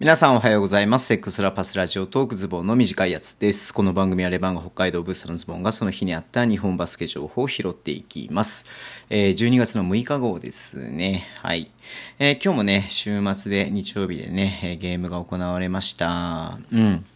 皆さんおはようございます。セックスラパスラジオトークズボンの短いやつです。この番組はレバンが北海道ブースターのズボンがその日にあった日本バスケ情報を拾っていきます。えー、12月の6日号ですね。はい。えー、今日もね、週末で日曜日でね、ゲームが行われました。うん。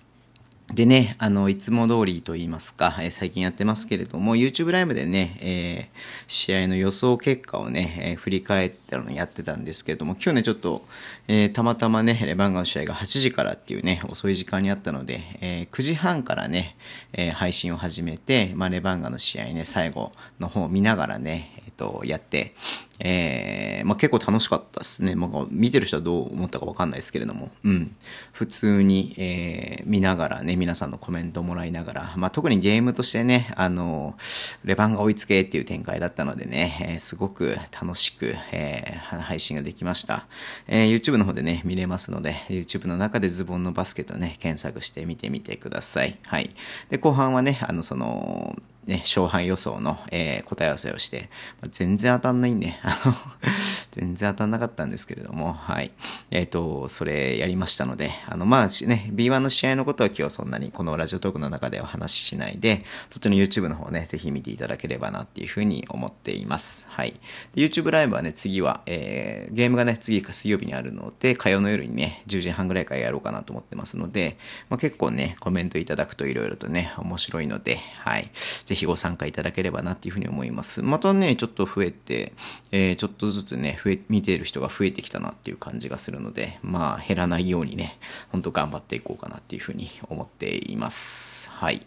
でね、あの、いつも通りと言いますか、えー、最近やってますけれども、YouTube ライブでね、えー、試合の予想結果をね、えー、振り返ったのやってたんですけれども、今日ね、ちょっと、え、たまたまね、レバンガの試合が8時からっていうね、遅い時間にあったので、え、9時半からね、え、配信を始めて、まあ、レバンガの試合ね、最後の方を見ながらね、と、やって、えー、まあ、結構楽しかったですね。まあ、見てる人はどう思ったかわかんないですけれども、うん。普通に、えー、見ながらね、皆さんのコメントもらいながら、まあ、特にゲームとしてね、あの、レバンが追いつけっていう展開だったのでね、えー、すごく楽しく、えー、配信ができました。えー、YouTube の方でね、見れますので、YouTube の中でズボンのバスケットね、検索して見てみてください。はい。で、後半はね、あの、その、ね、勝敗予想の、えー、答え合わせをして、まあ、全然当たんないんで、あの 全然当たんなかったんですけれども、はい。えっ、ー、と、それやりましたので、あの、まあ、ね、B1 の試合のことは今日そんなにこのラジオトークの中では話ししないで、そっちの YouTube の方ね、ぜひ見ていただければなっていうふうに思っています。はい。YouTube ライブはね、次は、えー、ゲームがね、次か水曜日にあるので、火曜の夜にね、10時半ぐらいからやろうかなと思ってますので、まあ、結構ね、コメントいただくと色々とね、面白いので、はい。ぜひひご参加いただければなっていうふうに思います。またね、ちょっと増えて、えー、ちょっとずつね、増え、見てる人が増えてきたなっていう感じがするので、まあ、減らないようにね、ほんと頑張っていこうかなっていうふうに思っています。はい。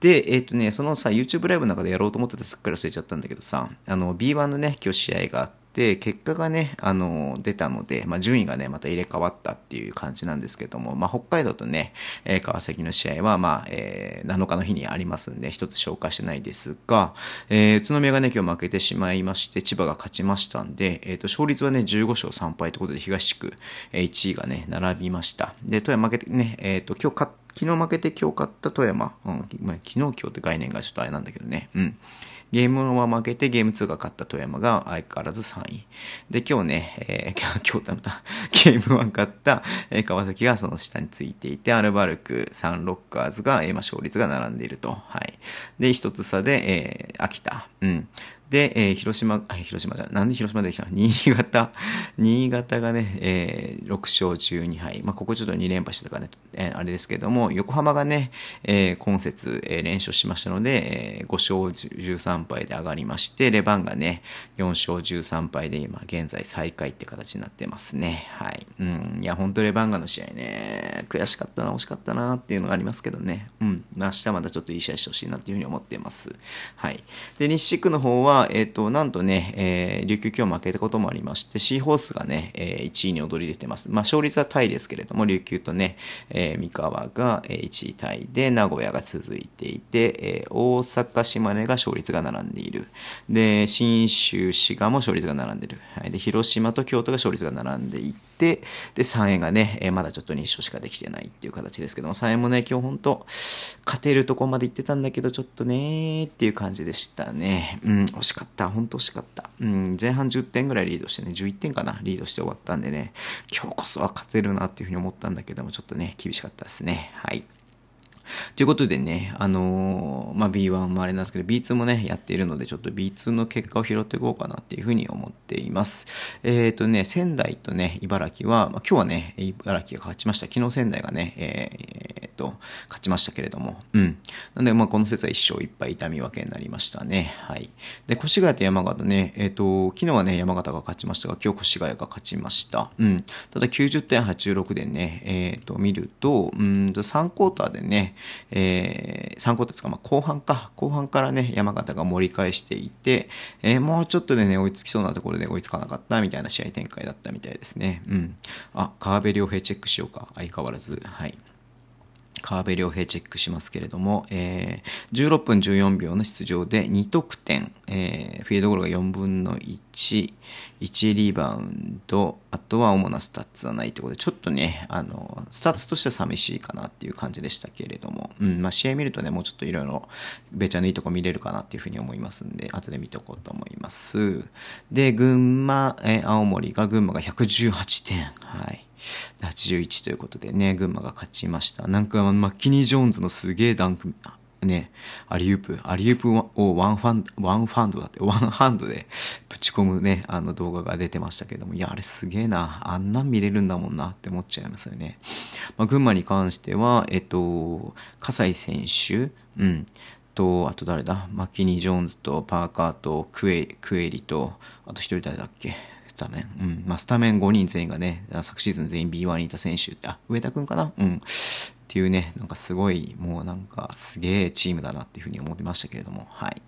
で、えっ、ー、とね、そのさ、YouTube ライブの中でやろうと思っててすっかり忘れちゃったんだけどさ、あの、B1 のね、今日試合があって、で、結果がね、あの、出たので、まあ、順位がね、また入れ替わったっていう感じなんですけども、まあ、北海道とね、えー、川崎の試合は、まあ、えー、7日の日にありますんで、一つ紹介してないですが、えー、宇都宮がね、今日負けてしまいまして、千葉が勝ちましたんで、え、ー、と、勝率はね、15勝3敗ということで、東地区、えー、1位がね、並びました。で、富山負けてね、え、ー、と、今日昨日負けて今日勝った富山、うん、昨日今日って概念がちょっとあれなんだけどね、うん。ゲーム1は負けてゲーム2が勝った富山が相変わらず3位。で、今日ね、えー、今日また ゲーム1勝った、川崎がその下についていて、アルバルク、サンロッカーズが、えー、勝率が並んでいると。はい。で、一つ差で、えー、秋田。うん。で、えー、広島、あ、広島じゃなんで広島できたの？新潟。新潟がね、えー、6勝12敗。まあ、ここちょっと2連覇してたからね、えー、あれですけども、横浜がね、えー、今節、えー、連勝しましたので、えー、5勝13敗で上がりまして、レバンがね、4勝13敗で今現在最下位って形になってますね。はい。うん。いや、本当レバンガの試合ね、悔しかったな、惜しかったなっていうのがありますけどね。うん。まあ、明日またちょっといい試合してほしいなっていうふうに思ってます。はい。で、西地区の方は、えっ、ー、と、なんとね、えー、琉球今日負けたこともありまして、シーホースがね、えー、1位に躍り出てます。まあ、勝率はタイですけれども、琉球とね、えー、三河が1位タイで、名古屋が続いていて、えー、大阪、島根が勝率が並んでいる。で、新州、滋賀も勝率が並んでいる。はい。で、広島と京都が勝率が並んでいて、で、で、3円がね、えー、まだちょっと2勝しかできてないっていう形ですけども、3円もね、今日ほんと勝てるとこまで行ってたんだけど、ちょっとねっていう感じでしたね。うん、惜しかった。ほんと惜しかった。うん、前半10点ぐらいリードしてね、11点かな、リードして終わったんでね、今日こそは勝てるなっていうふうに思ったんだけども、ちょっとね、厳しかったですね。はい。ということでね、あのー、まあ、B1 もあれなんですけど、B2 もね、やっているので、ちょっと B2 の結果を拾っていこうかなっていうふうに思っています。えっ、ー、とね、仙台とね、茨城は、まあ、今日はね、茨城が勝ちました。昨日仙台がね、えー、っと、勝ちましたけれども、うん。なんで、まあ、この説は1勝1敗痛み分けになりましたね。はい。で、越谷と山形ね、えっ、と、昨日はね、山形が勝ちましたが、今日越谷が勝ちました。うん。ただ90.86でね、えっ、と、見ると、うんと、3クォーターでね、えー、3クォーターですか、まあ、後半か、後半からね、山形が盛り返していて、えー、もうちょっとでね、追いつきそうなところで追いつかなかったみたいな試合展開だったみたいですね。うん。あ、川辺良平チェックしようか。相変わらず。はい。川辺良平チェックしますけれども、えー、16分14秒の出場で2得点、えー、フィールドゴールが4分の1、1、1リバウンド、あとは主なスタッツはないということで、ちょっとね、あの、スタッツとしては寂しいかなっていう感じでしたけれども、うん、まあ試合見るとね、もうちょっといろいろ、べちゃのいいとこ見れるかなっていうふうに思いますんで、後で見ておこうと思います。で、群馬、え青森が、群馬が118点。はい。81ということでね、群馬が勝ちました。なんか、マッキニー・ジョーンズのすげえダンク、ね、アリウープ、アリウープをワンファン、ワンファンドだって、ワンハンドでぶち込むね、あの動画が出てましたけども、いや、あれすげえな、あんなん見れるんだもんなって思っちゃいますよね。まあ、群馬に関しては、えっと、葛西選手、うん、と、あと誰だ？マキニ・ジョーンズとパーカーとクエクエリと、あと一人誰だっけ？スタメン。うん。まあ、スタメン5人全員がね、昨シーズン全員 B1 にいた選手って、あ、上田くんかな？うん。っていうね、なんかすごい、もうなんかすげえチームだなっていうふうに思ってましたけれども、はい。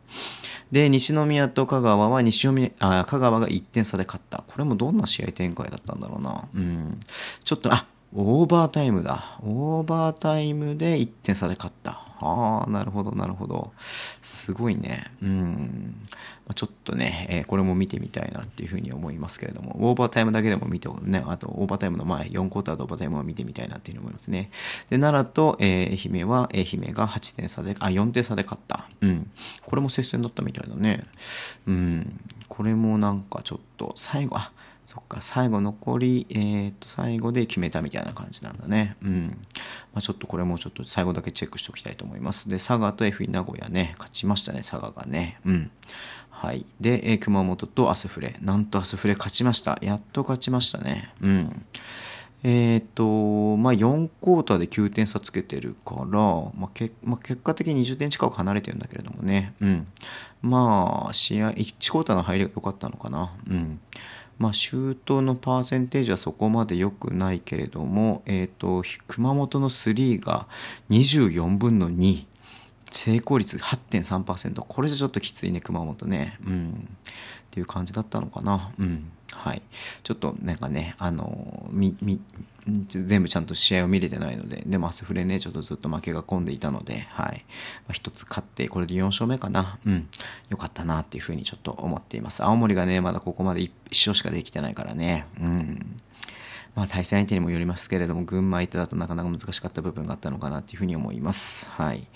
で、西宮と香川は西宮、あ、香川が1点差で勝った。これもどんな試合展開だったんだろうな。うん。ちょっと、あ、オーバータイムだ。オーバータイムで1点差で勝った。ああ、なるほど、なるほど。すごいね。うん。ちょっとね、えー、これも見てみたいなっていうふうに思いますけれども、オーバータイムだけでも見て、ね、あと、オーバータイムの前、4クォーターとオーバータイムを見てみたいなっていうふうに思いますね。で、奈良と、えー、愛媛は、愛媛が8点差で、あ、4点差で勝った。うん。これも接戦だったみたいだね。うん。これもなんかちょっと、最後、あ、そっか、最後残り、えー、っと、最後で決めたみたいな感じなんだね。うん。まあ、ちょっとこれもちょっと最後だけチェックしておきたいと思います。で、佐賀と FE 名古屋ね、勝ちましたね、佐賀がね。うん。はい。で、えー、熊本とアスフレ。なんとアスフレ勝ちました。やっと勝ちましたね。うん。えっ、と、まあ、4クォーターで9点差つけてるから、まあけまあ、結果的に20点近く離れてるんだけれどもね。うん。まあ、試合、1クォーターの入りが良かったのかな。うん。まあ、周到のパーセンテージはそこまで良くないけれども、えっ、ー、と、熊本の3が24分の2。成功率8.3%。これじゃちょっときついね、熊本ね。うん。っていう感じだったのかな。うん。はい。ちょっとなんかね、あの、み、み、全部ちゃんと試合を見れてないので、でもアスフレね、ちょっとずっと負けが込んでいたので、はい。まあ、1つ勝って、これで4勝目かな。うん。よかったなっていうふうにちょっと思っています。青森がね、まだここまで1勝しかできてないからね。うん。まあ、対戦相手にもよりますけれども、群馬相手だとなかなか難しかった部分があったのかなというふうに思います。はい。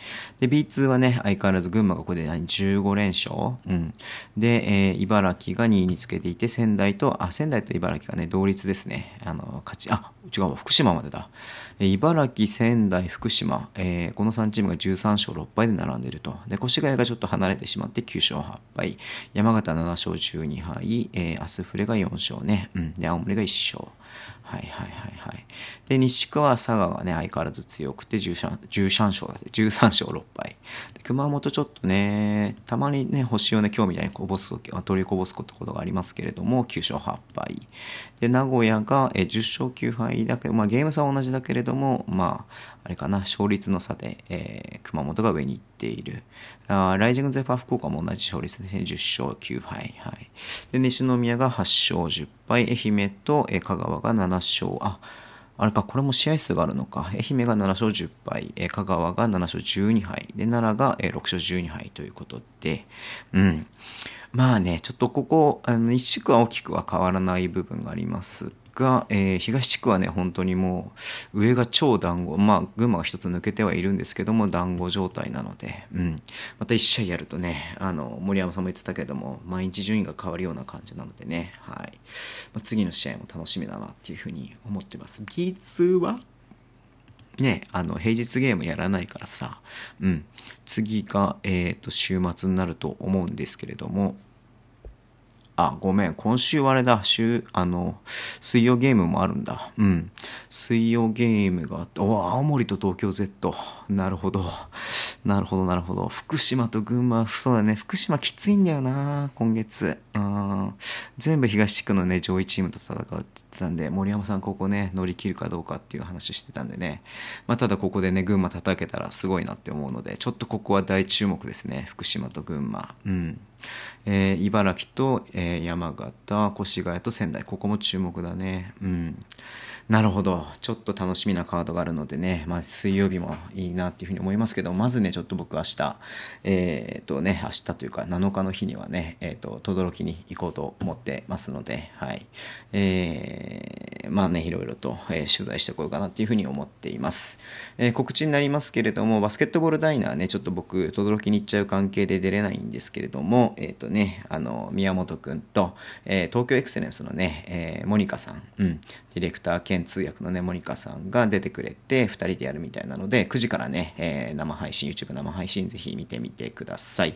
で、B2 はね、相変わらず群馬がここで何15連勝。うん。で、えー、茨城が2位につけていて、仙台と、あ、仙台と茨城がね、同率ですね。あの、勝ち、あ、違う、福島までだ。え茨城、仙台、福島、えー、この3チームが13勝6敗で並んでいると。で、越谷がちょっと離れてしまって9勝8敗。山形7勝12敗、えー、アスフレが4勝ね。うん。で、青森が1勝。はいはいはいはい。で、西川佐賀がね、相変わらず強くて13、13勝だって、13勝6敗。熊本ちょっとね、たまにね、星をね、今日みたいにこぼす、取りこぼすことがありますけれども、9勝8敗。で、名古屋がえ10勝9敗だけど、まあゲーム差は同じだけれども、まあ、あれかな、勝率の差で、えー、熊本が上に行っている。あライジングゼファー福岡も同じ勝率ですね、10勝9敗。はい。で、西宮が8勝10敗、愛媛と、香川が7勝、あ、あれか、これも試合数があるのか。愛媛が7勝10敗、香川が7勝12敗、で、奈良が、6勝12敗ということで、うん。まあね、ちょっとここ、あの、一地区は大きくは変わらない部分がありますが、えー、東地区はね、本当にもう、上が超団子、まあ、群馬が一つ抜けてはいるんですけども、団子状態なので、うん。また一試合やるとね、あの、森山さんも言ってたけども、毎日順位が変わるような感じなのでね、はい。まあ、次の試合も楽しみだなっていうふうに思ってます。B2 は？ね、あの、平日ゲームやらないからさ、うん。次が、えっ、ー、と、週末になると思うんですけれども、あ、ごめん。今週あれだ。週、あの、水曜ゲームもあるんだ。うん。水曜ゲームがあって、お青森と東京 Z。なるほど。なるほど、なるほど。福島と群馬、そうだね。福島きついんだよな、今月。うん。全部東地区のね、上位チームと戦うって言ってたんで、森山さんここね、乗り切るかどうかっていう話してたんでね。まあ、ただここでね、群馬叩けたらすごいなって思うので、ちょっとここは大注目ですね。福島と群馬。うん。えー、茨城と、えー、山形、越谷と仙台。ここも注目だね。うん。なるほど。ちょっと楽しみなカードがあるのでね、まあ、水曜日もいいなっていうふうに思いますけど、まずね、ちょっと僕明日、えっ、とね、明日というか7日の日にはね、えっ、ー、と、轟に行こうと思ってますので、はい。えー、まあね、いろいろと、えー、取材してこようかなっていうふうに思っています。えー、告知になりますけれども、バスケットボールダイナーね、ちょっと僕、轟に行っちゃう関係で出れないんですけれども、えっ、とね、あの、宮本くんと、え東京エクセレンスのね、えモニカさん、うん、ディレクター兼通訳のね、モニカさんが出てくれて、2人でやるみたいなので、9時からね、えー、生配信、YouTube 生配信、ぜひ見てみてください。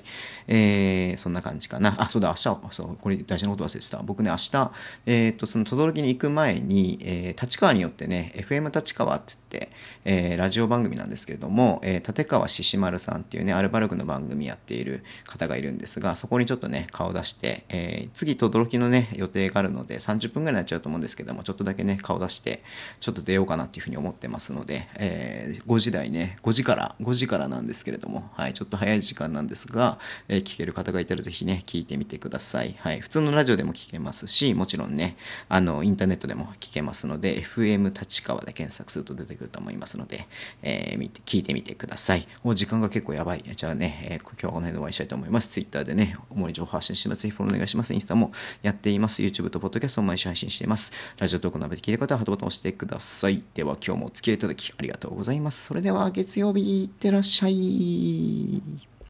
えー、そんな感じかな。あ、そうだ、明日、そう、これ大事なこと忘れてた。僕ね、明日、えっ、ー、と、その、轟に行く前に、えー、立川によってね、FM 立川って言って、えー、ラジオ番組なんですけれども、えー、立川獅子丸さんっていうね、アルバルクの番組やっている方がいるんですが、そこにちょっとね、顔出して、えー、次、轟のね、予定があるので、30分ぐらいになっちゃうと思うんですけども、ちょっとだけね、顔出して、ちょっと出ようかなっていうふうに思ってますので、えー、5時台ね、5時から、5時からなんですけれども、はい、ちょっと早い時間なんですが、えー、聞ける方がいたらぜひね、聞いてみてください。はい、普通のラジオでも聞けますし、もちろんね、あの、インターネットでも聞けますので、FM 立川で検索すると出てくると思いますので、えー、見て、聞いてみてください。お時間が結構やばい。じゃあね、えー、今日はこの辺でお会いしたいと思います。Twitter でね、主に情報発信してます。ぜひフォローお願いします。インスタもやっています。YouTube と Podcast を毎週配信しています。ラジオトークのべて聞いた方はハートボタンを押してください。では今日もお付き合いいただきありがとうございます。それでは月曜日いってらっしゃい。